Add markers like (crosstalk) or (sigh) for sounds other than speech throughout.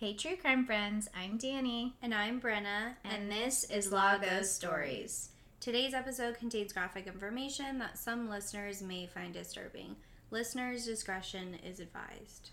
Hey, true crime friends, I'm Danny. And I'm Brenna, and this is Lagos Stories. Today's episode contains graphic information that some listeners may find disturbing. Listeners' discretion is advised.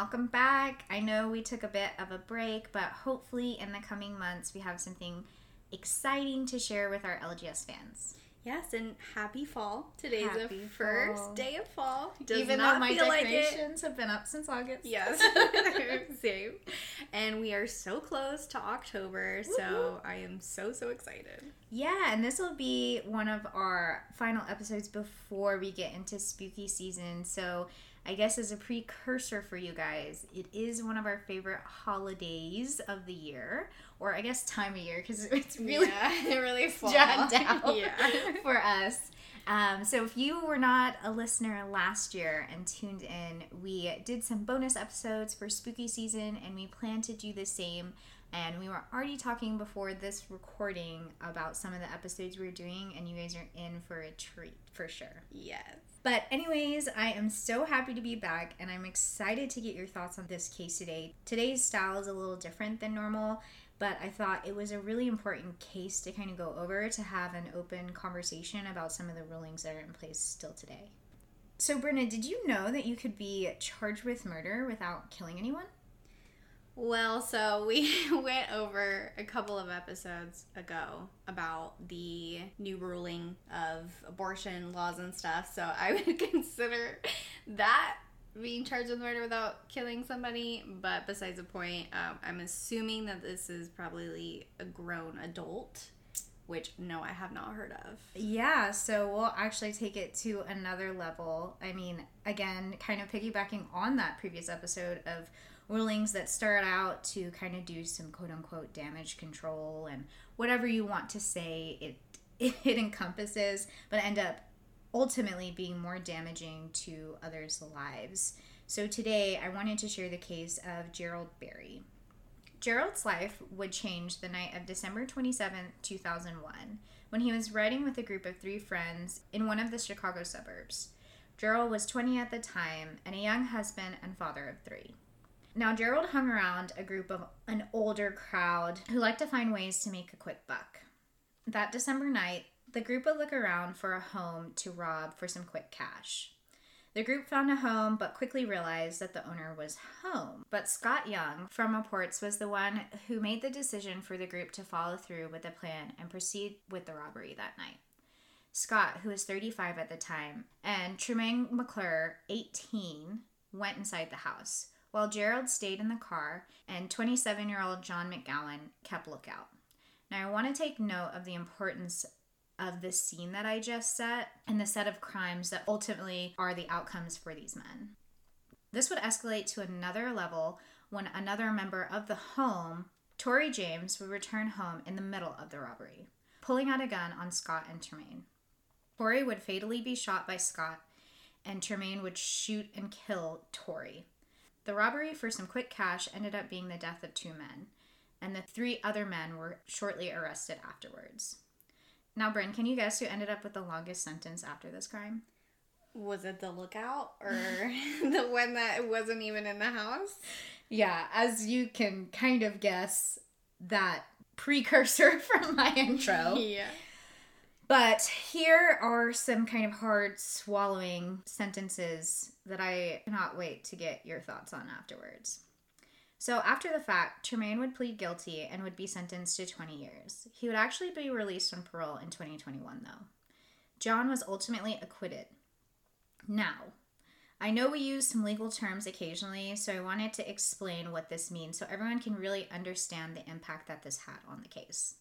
Welcome back. I know we took a bit of a break, but hopefully in the coming months we have something exciting to share with our LGS fans. Yes, and happy fall. Today's Happy the first fall. day of fall. Does Even not though my feel like decorations have been up since August. Yes, (laughs) same. And we are so close to October, so I am so so excited. Yeah, and this will be one of our final episodes before we get into spooky season. So, I guess as a precursor for you guys, it is one of our favorite holidays of the year, or I guess time of year, because (laughs) it's really yeah, (laughs) really (laughs) fall. out yeah. for us. Um, so if you were not a listener last year and tuned in, we did some bonus episodes for spooky season, and we plan to do the same. And we were already talking before this recording about some of the episodes we're doing, and you guys are in for a treat for sure. Yes. But, anyways, I am so happy to be back and I'm excited to get your thoughts on this case today. Today's style is a little different than normal, but I thought it was a really important case to kind of go over to have an open conversation about some of the rulings that are in place still today. So, Brenna, did you know that you could be charged with murder without killing anyone? Well, so we (laughs) went over a couple of episodes ago about the new ruling of abortion laws and stuff. So I (laughs) would consider that being charged with murder without killing somebody. But besides the point, um, I'm assuming that this is probably a grown adult, which no, I have not heard of. Yeah, so we'll actually take it to another level. I mean, again, kind of piggybacking on that previous episode of rulings that start out to kind of do some quote unquote damage control and whatever you want to say it (laughs) it encompasses, but end up ultimately being more damaging to others' lives. So today I wanted to share the case of Gerald Berry. Gerald's life would change the night of December 27, 2001, when he was riding with a group of three friends in one of the Chicago suburbs. Gerald was 20 at the time and a young husband and father of three. Now, Gerald hung around a group of an older crowd who liked to find ways to make a quick buck. That December night, the group would look around for a home to rob for some quick cash. The group found a home but quickly realized that the owner was home. But Scott Young from Reports was the one who made the decision for the group to follow through with the plan and proceed with the robbery that night. Scott, who was 35 at the time, and Tremaine McClure, 18, went inside the house, while Gerald stayed in the car and 27 year old John McGowan kept lookout. Now, I want to take note of the importance of the scene that I just set and the set of crimes that ultimately are the outcomes for these men. This would escalate to another level when another member of the home, Tori James, would return home in the middle of the robbery, pulling out a gun on Scott and Tremaine. Tori would fatally be shot by Scott, and Tremaine would shoot and kill Tori. The robbery for some quick cash ended up being the death of two men, and the three other men were shortly arrested afterwards. Now, Bryn, can you guess who ended up with the longest sentence after this crime? Was it the lookout or (laughs) the one that wasn't even in the house? Yeah, as you can kind of guess, that precursor (laughs) from my intro. Yeah. But here are some kind of hard swallowing sentences that I cannot wait to get your thoughts on afterwards. So, after the fact, Tremaine would plead guilty and would be sentenced to 20 years. He would actually be released on parole in 2021, though. John was ultimately acquitted. Now, I know we use some legal terms occasionally, so I wanted to explain what this means so everyone can really understand the impact that this had on the case.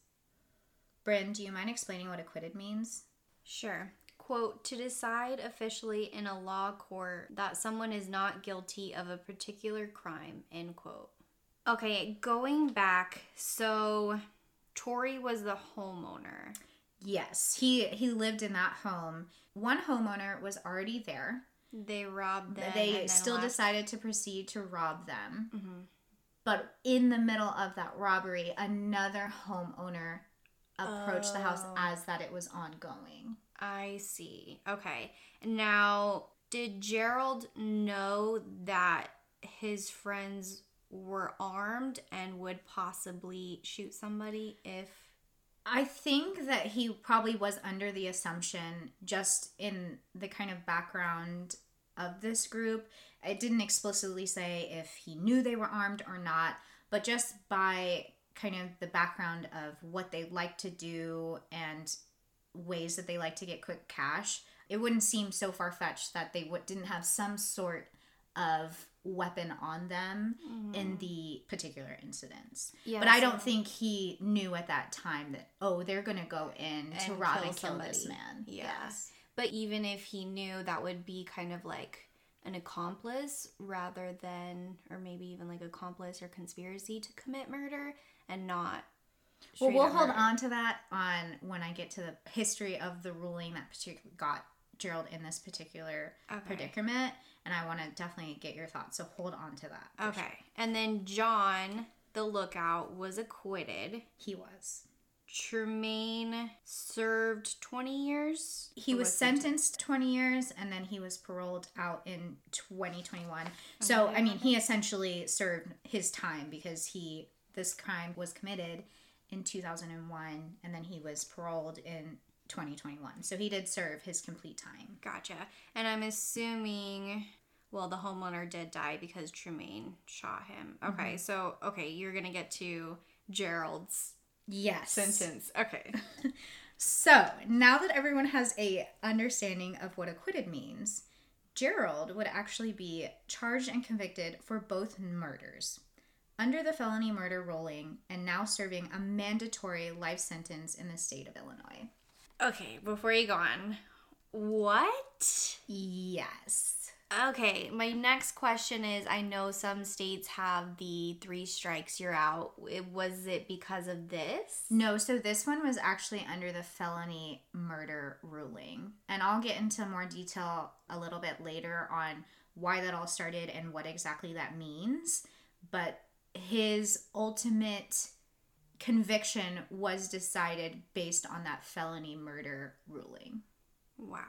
Bryn, do you mind explaining what acquitted means? Sure. Quote, to decide officially in a law court that someone is not guilty of a particular crime, end quote. Okay, going back, so Tori was the homeowner. Yes, he he lived in that home. One homeowner was already there. They robbed them. they still left. decided to proceed to rob them. Mhm. But in the middle of that robbery, another homeowner approached the house Oh. as that it was ongoing. I see. Okay. Now, did Gerald know that his friends were armed and would possibly shoot somebody if I think that he probably was under the assumption, just in the kind of background of this group, it didn't explicitly say if he knew they were armed or not, but just by kind of the background of what they like to do and ways that they like to get quick cash, it wouldn't seem so far fetched that they would, didn't have some sort of weapon on them in mm-hmm. the particular incidents. Yeah, but I don't think he knew at that time that oh they're gonna go in to rob kill and kill this somebody. man. Yeah. Yes. But even if he knew, that would be kind of like an accomplice rather than, or maybe even like accomplice or conspiracy to commit murder and not. Well, we'll hold on to that on when I get to the history of the ruling that particular got Gerald in this particular Okay. predicament, and I want to definitely get your thoughts. So hold on to that. Okay. sure. And then John, the lookout, was acquitted. he was. Tremaine served 20 years. He was sentenced 20 years and then he was paroled out in 2021. So, I mean, he essentially served his time because he this crime was committed in 2001 and then he was paroled in 2021. So, he did serve his complete time. Gotcha. And I'm assuming, well, the homeowner did die because Tremaine shot him. Mm-hmm. Okay, so, okay, you're going to get to Gerald's Yes. sentence. Okay. (laughs) So, now that everyone has a understanding of what acquitted means, Gerald would actually be charged and convicted for both murders. Under the felony murder ruling and now serving a mandatory life sentence in the state of Illinois. Okay, before you go on, what? Yes. Okay, my next question is I know some states have the three strikes you're out. Was it because of this? No, so this one was actually under the felony murder ruling. And I'll get into more detail a little bit later on why that all started and what exactly that means. But his ultimate conviction was decided based on that felony murder ruling. Wow.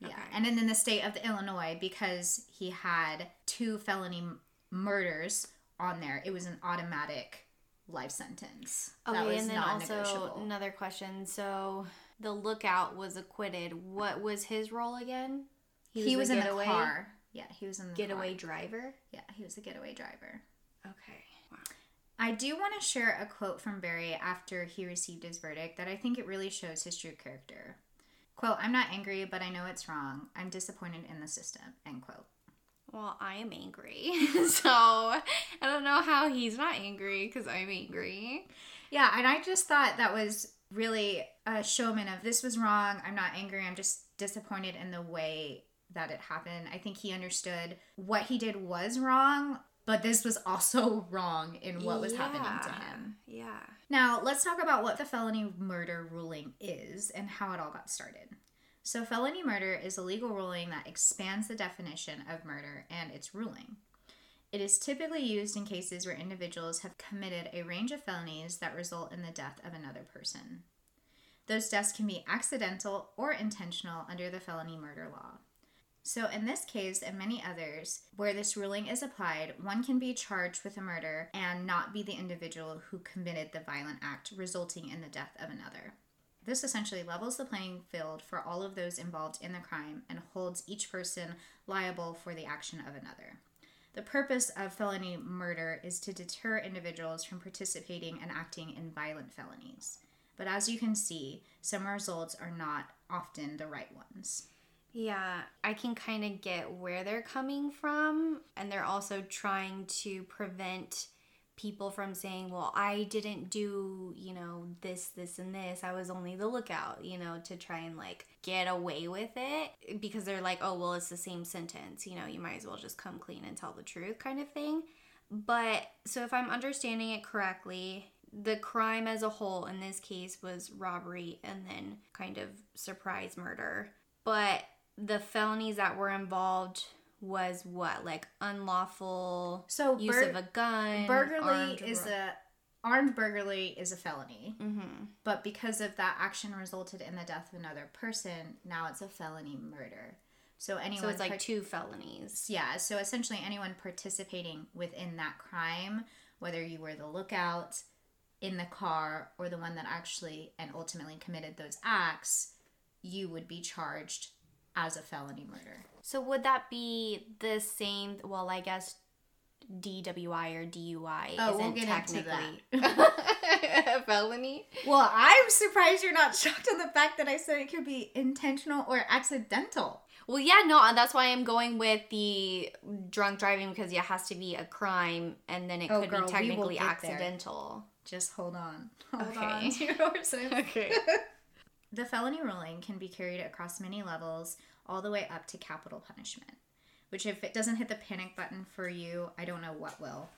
Yeah. Okay. And then in the state of Illinois, because he had two felony m- murders on there, it was an automatic life sentence. Okay, and then also another question. So the lookout was acquitted. What was his role again? he was, in the getaway- car. Yeah, he was in the Getaway car. driver. Yeah, he was the getaway driver. Okay. Wow. I do want to share a quote from Berry after he received his verdict that I think it really shows his true character. Quote, I'm not angry, but I know it's wrong. I'm disappointed in the system. End quote. Well, I am angry. (laughs) so I don't know how he's not angry because I'm angry. Yeah, and I just thought that was really a showman of this was wrong. I'm not angry. I'm just disappointed in the way that it happened. I think he understood what he did was wrong, but this was also (laughs) wrong in what was happening to him. Yeah. Now, let's talk about what the felony murder ruling is and how it all got started. So, felony murder is a legal ruling that expands the definition of murder and its ruling. It is typically used in cases where individuals have committed a range of felonies that result in the death of another person. Those deaths can be accidental or intentional under the felony murder law. So, in this case and many others, where this ruling is applied, one can be charged with a murder and not be the individual who committed the violent act, resulting in the death of another. This essentially levels the playing field for all of those involved in the crime and holds each person liable for the action of another. The purpose of felony murder is to deter individuals from participating and acting in violent felonies. But as you can see, some results are not often the right ones. Yeah, I can kind of get where they're coming from. And they're also trying to prevent people from saying, well, I didn't do, you know, this, this, and this. I was only the lookout, you know, to try and like get away with it because they're like, oh, well, it's the same sentence. You know, you might as well just come clean and tell the truth kind of thing. But so if I'm understanding it correctly, the crime as a whole in this case was robbery and then kind of surprise murder. But the felonies that were involved was what like unlawful So use bur- of a gun. burglary is ro- a armed burglary is a felony. Mhm. But because of that action resulted in the death of another person, now it's a felony murder. So anyone So it's like part- two felonies. yeah, so essentially anyone participating within that crime, whether you were the lookout in the car or the one that actually and ultimately committed those acts, you would be charged as a felony murder. So would that be the same? Well, I guess DWI or DUI Oh, isn't we'll get into technically a (laughs) felony. Well, I'm surprised you're not (laughs) shocked on the fact that I said it could be intentional or accidental. Well, yeah, no, that's why I'm going with the drunk driving because it has to be a crime, and then it Oh, could girl, be technically get there. accidental. Just hold on. Hold Okay. on to your horses. (laughs) Okay. The felony ruling can be carried across many levels, all the way up to capital punishment. Which, if it doesn't hit the panic button for you, I don't know what will.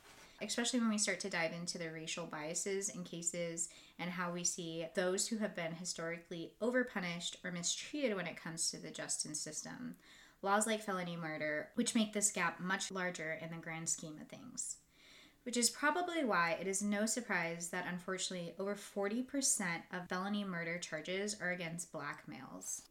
Especially when we start to dive into the racial biases in cases and how we see those who have been historically overpunished or mistreated when it comes to the justice system. Laws like felony murder, which make this gap much larger in the grand scheme of things which is probably why it is no surprise that unfortunately over 40% of felony murder charges are against black males.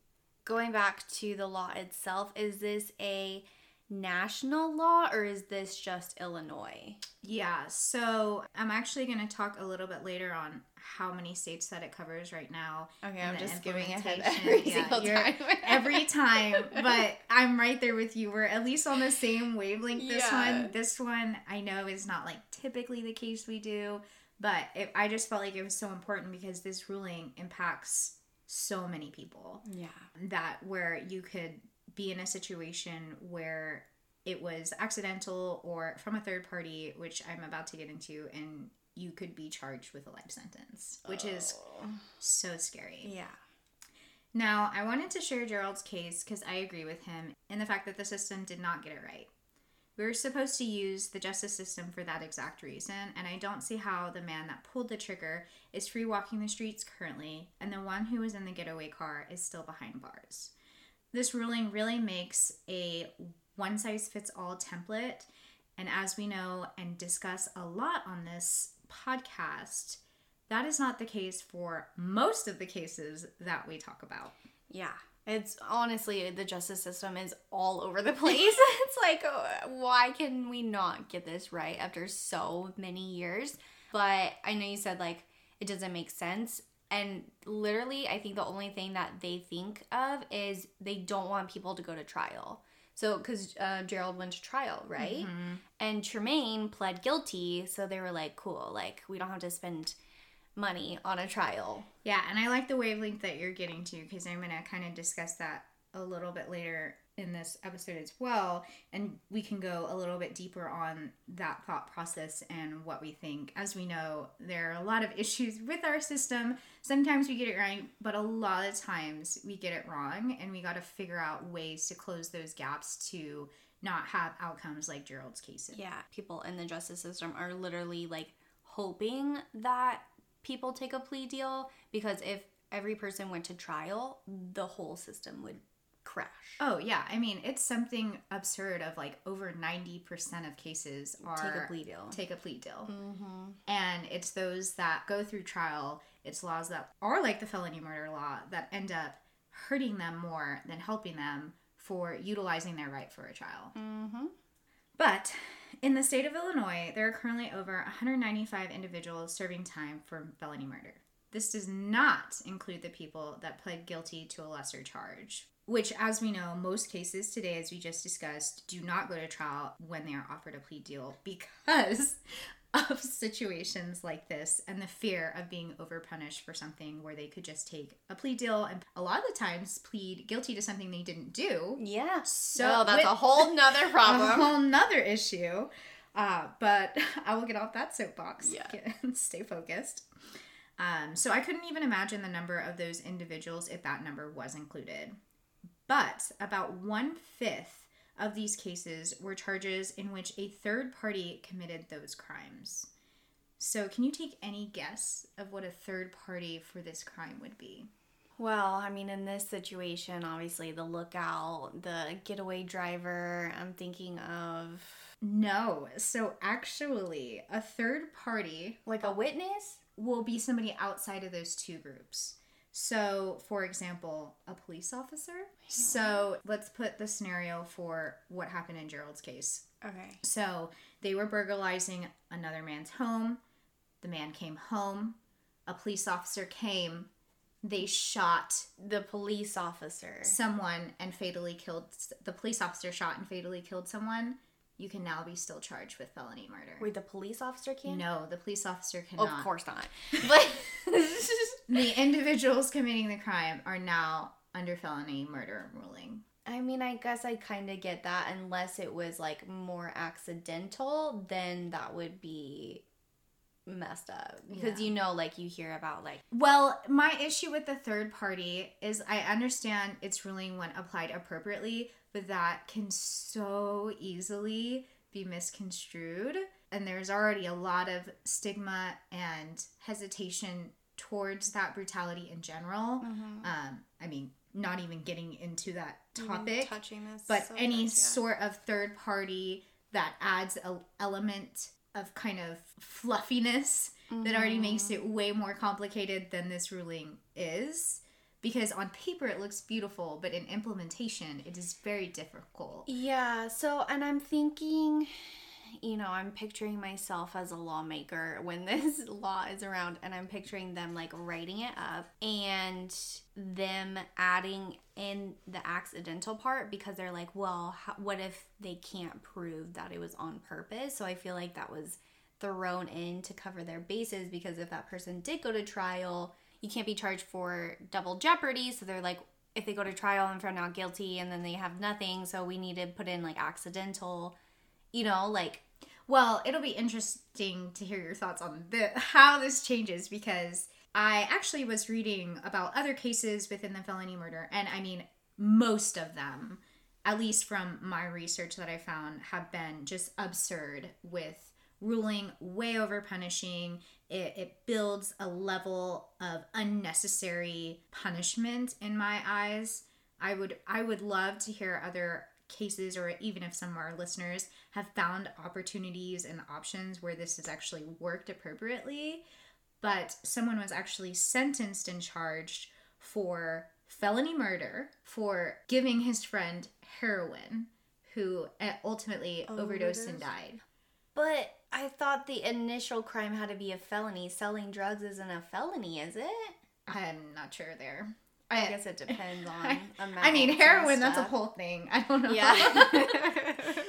Going back to the law itself, is this a national law or is this just Illinois? Yeah, so I'm actually going to talk a little bit later on how many states that it covers right now. Okay, I'm just giving implementation. (laughs) every Yeah, single time. (laughs) every time, but I'm right there with you. We're at least on the same wavelength this Yeah. one. This one I know is not like typically the case we do, but it, I just felt like it was so important because this ruling impacts so many people. yeah. that where you could be in a situation where it was accidental or from a third party, which I'm about to get into, and you could be charged with a life sentence, which is Oh. so scary. Yeah. Now, I wanted to share Gerald's case because I agree with him in the fact that the system did not get it right. We were supposed to use the justice system for that exact reason, and I don't see how the man that pulled the trigger is free walking the streets currently, and the one who was in the getaway car is still behind bars. This ruling really makes a one size fits all template, and as we know and discuss a lot on this podcast, that is not the case for most of the cases that we talk about. Yeah. It's honestly the justice system is all over the (laughs) place. (laughs) it's like uh, why can we not get this right after so many years? But I know you said like it doesn't make sense and literally I think the only thing that they think of is they don't want people to go to trial. So cuz uh, Gerald went to trial, right? And Tremaine pled guilty, so they were like cool, like we don't have to spend money on a trial. Yeah, and I like the wavelength that you're getting to because I'm going to kind of discuss that a little bit later in this episode as well. And we can go a little bit deeper on that thought process and what we think. As we know, there are a lot of (laughs) issues with our system. Sometimes we get it right, but a lot of times we get it wrong, and we got to figure out ways to close those gaps to not have outcomes like Gerald's cases. Yeah, people in the justice system are literally like hoping that people take a plea deal because if every person went to trial, the whole system would crash. Oh yeah, I mean it's something absurd of like over ninety percent of cases are Take a plea deal. Take a plea deal, Mm-hmm. and it's those that go through trial. It's laws that are like the felony murder law that end up hurting them more than helping them for utilizing their right for a trial. Mm-hmm. But in the state of Illinois, there are currently over 195 individuals serving time for felony murder. This does not include the people that pled guilty to a lesser charge, which, as we know, most cases today, as we just discussed, do not go to trial when they are offered a plea deal because (laughs) of situations like this and the fear of being overpunished for something where they could just take a plea deal and a lot of the times plead guilty to something they didn't do. Yeah. So So that's with- a whole nother (laughs) problem. a whole nother issue. Uh, but (laughs) I will get off that soapbox. Yeah. Get- stay focused. Um, so I couldn't even imagine the number of those individuals if that number was included. But about one fifth of these cases were charges in which a third party committed those crimes. So, can you take any guess of what a third party for this crime would be? Well, I mean, in this situation, obviously the lookout, the getaway driver, I'm thinking of No. So actually, a third party like a witness. will be somebody outside of those two groups. So, for example, a police officer. So, let's put the scenario for what happened in Gerald's case. Okay. So, they were burglarizing another man's home. The man came home. A police officer came. They shot The police officer. someone and fatally killed the police officer shot and fatally killed someone. You can now be still charged with felony murder. Wait, the police officer can? No, the police officer cannot. Of course not. (laughs) But (laughs) the individuals committing the crime are now under felony murder ruling. I mean, I guess I kind of get that. Unless it was like more accidental, then that would be messed up. Because Yeah. you know, like you hear about like Well, my issue with the third party is I understand its ruling when applied appropriately, but that can so easily be misconstrued. And there's already a lot of stigma and hesitation towards that brutality in general. Um, I mean, not even getting into that topic. touching this, but any sort of third party that adds an element of kind of fluffiness that already makes it way more complicated than this ruling is because on paper it looks beautiful but in implementation it is very difficult Yeah, so and I'm thinking, you know, I'm picturing myself as a lawmaker when (laughs) this law is around and I'm picturing them like writing it up and them adding in the accidental part because they're like, well, how, what if they can't prove that it was on purpose? So I feel like that was thrown in to cover their bases because if that person did go to trial, you can't be charged for double jeopardy. So they're like, if they go to trial and found out guilty and then they have nothing, so we need to put in like accidental, you know, like well it'll be interesting to hear your thoughts on the, how this changes because i actually was reading about other cases within the felony murder and i mean most of them at least from my research that i found have been just absurd with ruling way over punishing. It, it builds a level of unnecessary punishment in my eyes. I would i would love to hear other cases or even if some of our listeners have found opportunities and options where this has actually worked appropriately but someone was actually sentenced and charged for felony murder for giving his friend heroin who uh, ultimately overdosed and died But I thought the initial crime had to be a felony. Selling drugs isn't a felony, is it? i'm not sure there I guess it depends (laughs) on. I mean, heroin, that's a whole thing. I don't know. Yeah. (laughs)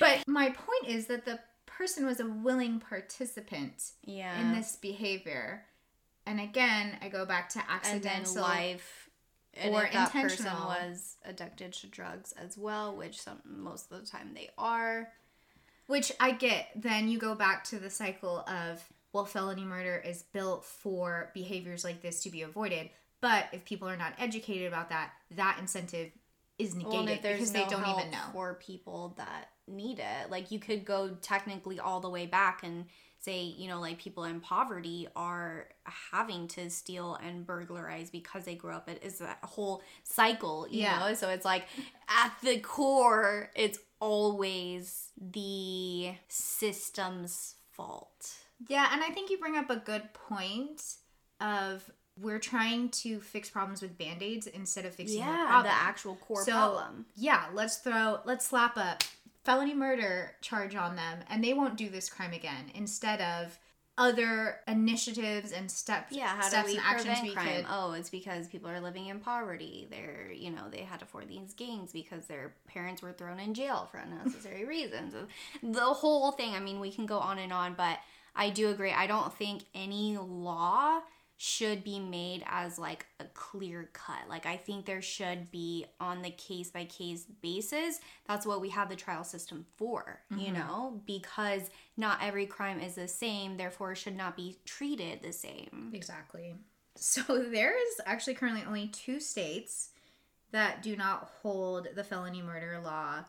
but (laughs) my point is that the person was a willing participant yeah. in this behavior. And again, I go back to accidental. life and or if that person was addicted to drugs as well, which some most of the time they are. Which I get. Then you go back to the cycle of, well, felony murder is built for behaviors like this to be avoided. But if people are not educated about that, that incentive is negated there's because no they don't even know. for people that need it, like you could go technically all the way back and say, you know, like people in poverty are having to steal and burglarize because they grew up. It is that whole cycle, you Yeah. know. So it's like at the core, it's always the system's fault. Yeah, and I think you bring up a good point of we're trying to fix problems with band-aids instead of fixing the problem. the actual core So, problem. Yeah, let's throw let's slap a felony murder charge on them and they won't do this crime again instead of other initiatives and steps Yeah, how steps do we and actions we crime? could Oh, it's because people are living in poverty. They're, you know, they had to afford these gangs because their parents were thrown in jail for unnecessary (laughs) reasons. The whole thing. I mean, we can go on and on, but I do agree. I don't think any law should be made as like a clear cut. Like I think there should be on the case by case basis. That's what we have the trial system for, you mm-hmm. know, because not every crime is the same, therefore should not be treated the same. Exactly. So (laughs) there is actually currently only two states that do not hold the felony murder law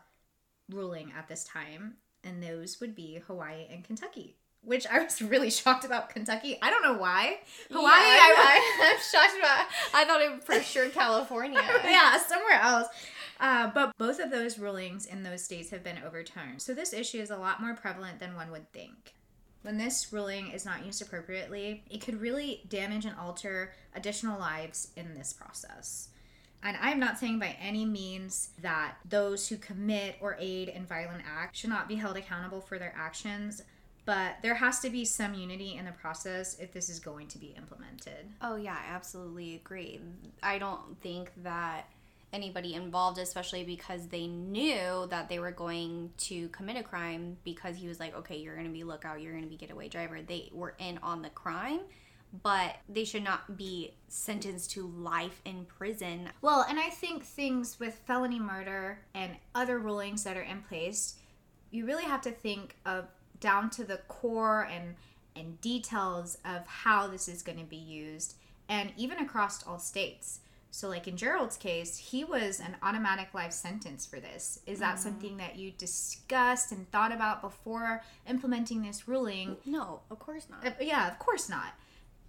ruling at this time, and those would be Hawaii and Kentucky. Which I was (laughs) really shocked about Kentucky. I don't know why. Hawaii, I, (laughs) I'm shocked about. I thought it was for sure California. (laughs) yeah, somewhere else. Uh, but both of those rulings in those states have been overturned. So this issue is a lot more prevalent than one would think. When this ruling is not used appropriately, it could really damage and alter additional lives in this process. And I'm not saying by any means that those who commit or aid in violent acts should not be held accountable for their actions, but there has to be some unity in the process if this is going to be implemented. Oh, yeah, I absolutely agree. I don't think that anybody involved, especially because they knew that they were going to commit a crime because he was like, okay, you're going to be lookout, you're going to be getaway driver. They were in on the crime but they should not be sentenced to life in prison. Well, and I think things with felony murder and other rulings that are in place, you really have to think of down to the core and and details of how this is going to be used and even across all states. So like in Gerald's case, he was an automatic life sentence for this. Is that mm. something that you discussed and thought about before implementing this ruling? No, of course not. Uh, yeah, of course not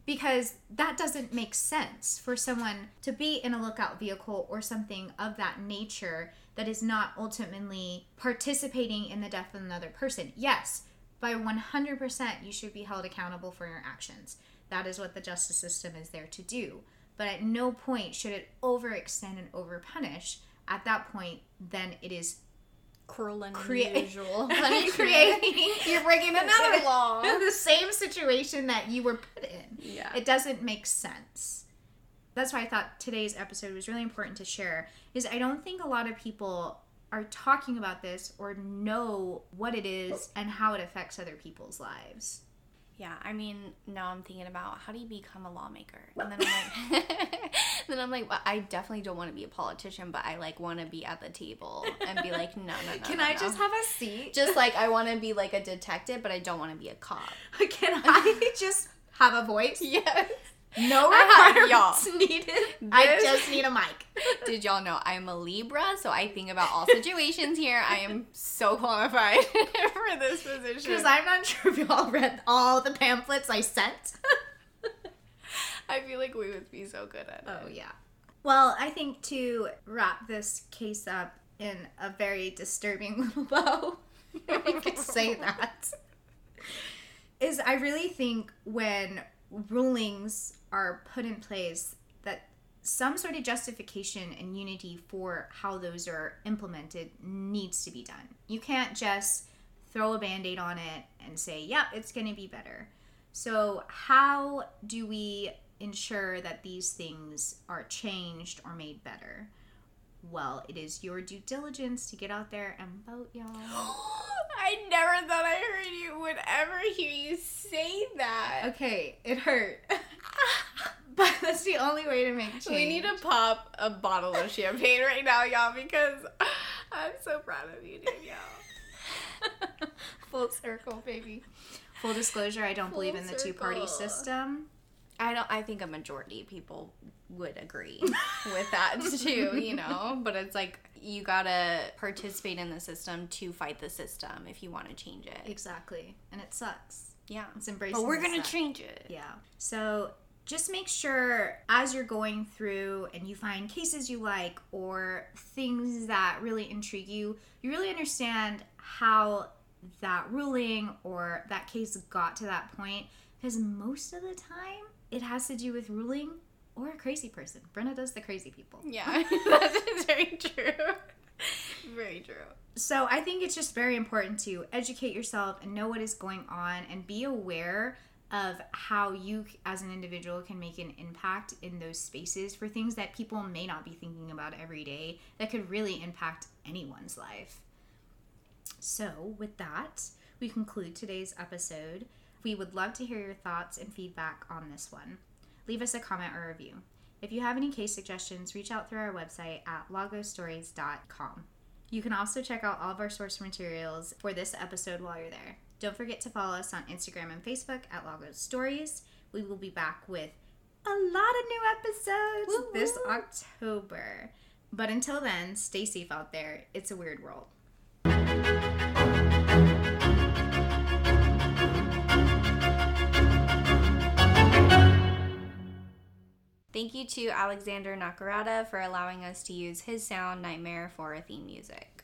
because that doesn't make sense for someone to be in a lookout vehicle or something of that nature that is not ultimately participating in the death of another person. Yes, by 100%, you should be held accountable for your actions. That is what the justice system is there to do. But at no point should it overextend and overpunish. At that point, then it is cruel and Crea- unusual (laughs) creating you're breaking (laughs) another law in (laughs) the same situation that you were put in yeah it doesn't make sense that's why i thought today's episode was really important to share is i don't think a lot of people are talking about this or know what it is oh. and how it affects other people's lives yeah, I mean, now I'm thinking about how do you become a lawmaker? And then I'm like, (laughs) then I'm like, well, I definitely don't want to be a politician, but I like want to be at the table and be like, no, no, no. Can no, I no. just have a seat? Just like I want to be like a detective, but I don't want to be a cop. (laughs) Can I (laughs) just have a voice? Yes. No (laughs) requirements y'all. needed. This, I just need a mic. (laughs) did y'all know I'm a Libra, so I think about all situations here. I am so qualified (laughs) for this position. Because I'm not sure if y'all read all the pamphlets I sent. I feel like we would be so good at oh, it. Oh yeah. Well, I think to wrap this case up in a very disturbing little bow, if you could say that, is I really think when rulings are put in place that some sort of justification and unity for how those are implemented needs to be done. You can't just throw a band aid on it and say, yep, it's going to be better. So, how do we ensure that these things are changed or made better? Well, it is your due diligence to get out there and vote, y'all. (gasps) I never thought I heard you would ever hear you say that. Okay, it hurt. (laughs) but that's the only way to make change. We need to pop a bottle of champagne right now, y'all, because I'm so proud of you, Danielle. (laughs) Full circle, baby. Full disclosure, I don't Full believe in the two party system. I don't I think a majority of people would agree (laughs) with that too, you know, but it's like you got to participate in the system to fight the system if you want to change it. Exactly. And it sucks. Yeah. It's embracing But we're going to change it. Yeah. So just make sure as you're going through and you find cases you like or things that really intrigue you, you really understand how that ruling or that case got to that point because most of the time it has to do with ruling or a crazy person. Brenna does the crazy people. Yeah, (laughs) (laughs) that is very true. (laughs) very true. So I think it's just very important to educate yourself and know what is going on and be aware of how you as an individual can make an impact in those spaces for things that people may not be thinking about every day that could really impact anyone's life. So, with that, we conclude today's episode. We would love to hear your thoughts and feedback on this one. Leave us a comment or review. If you have any case suggestions, reach out through our website at lagosstories.com. You can also check out all of our source materials for this episode while you're there. Don't forget to follow us on Instagram and Facebook at Lagos Stories. We will be back with a lot of new episodes Woo-hoo. this October. But until then, stay safe out there. It's a weird world. Thank you to Alexander Nakarada for allowing us to use his sound Nightmare for our theme music.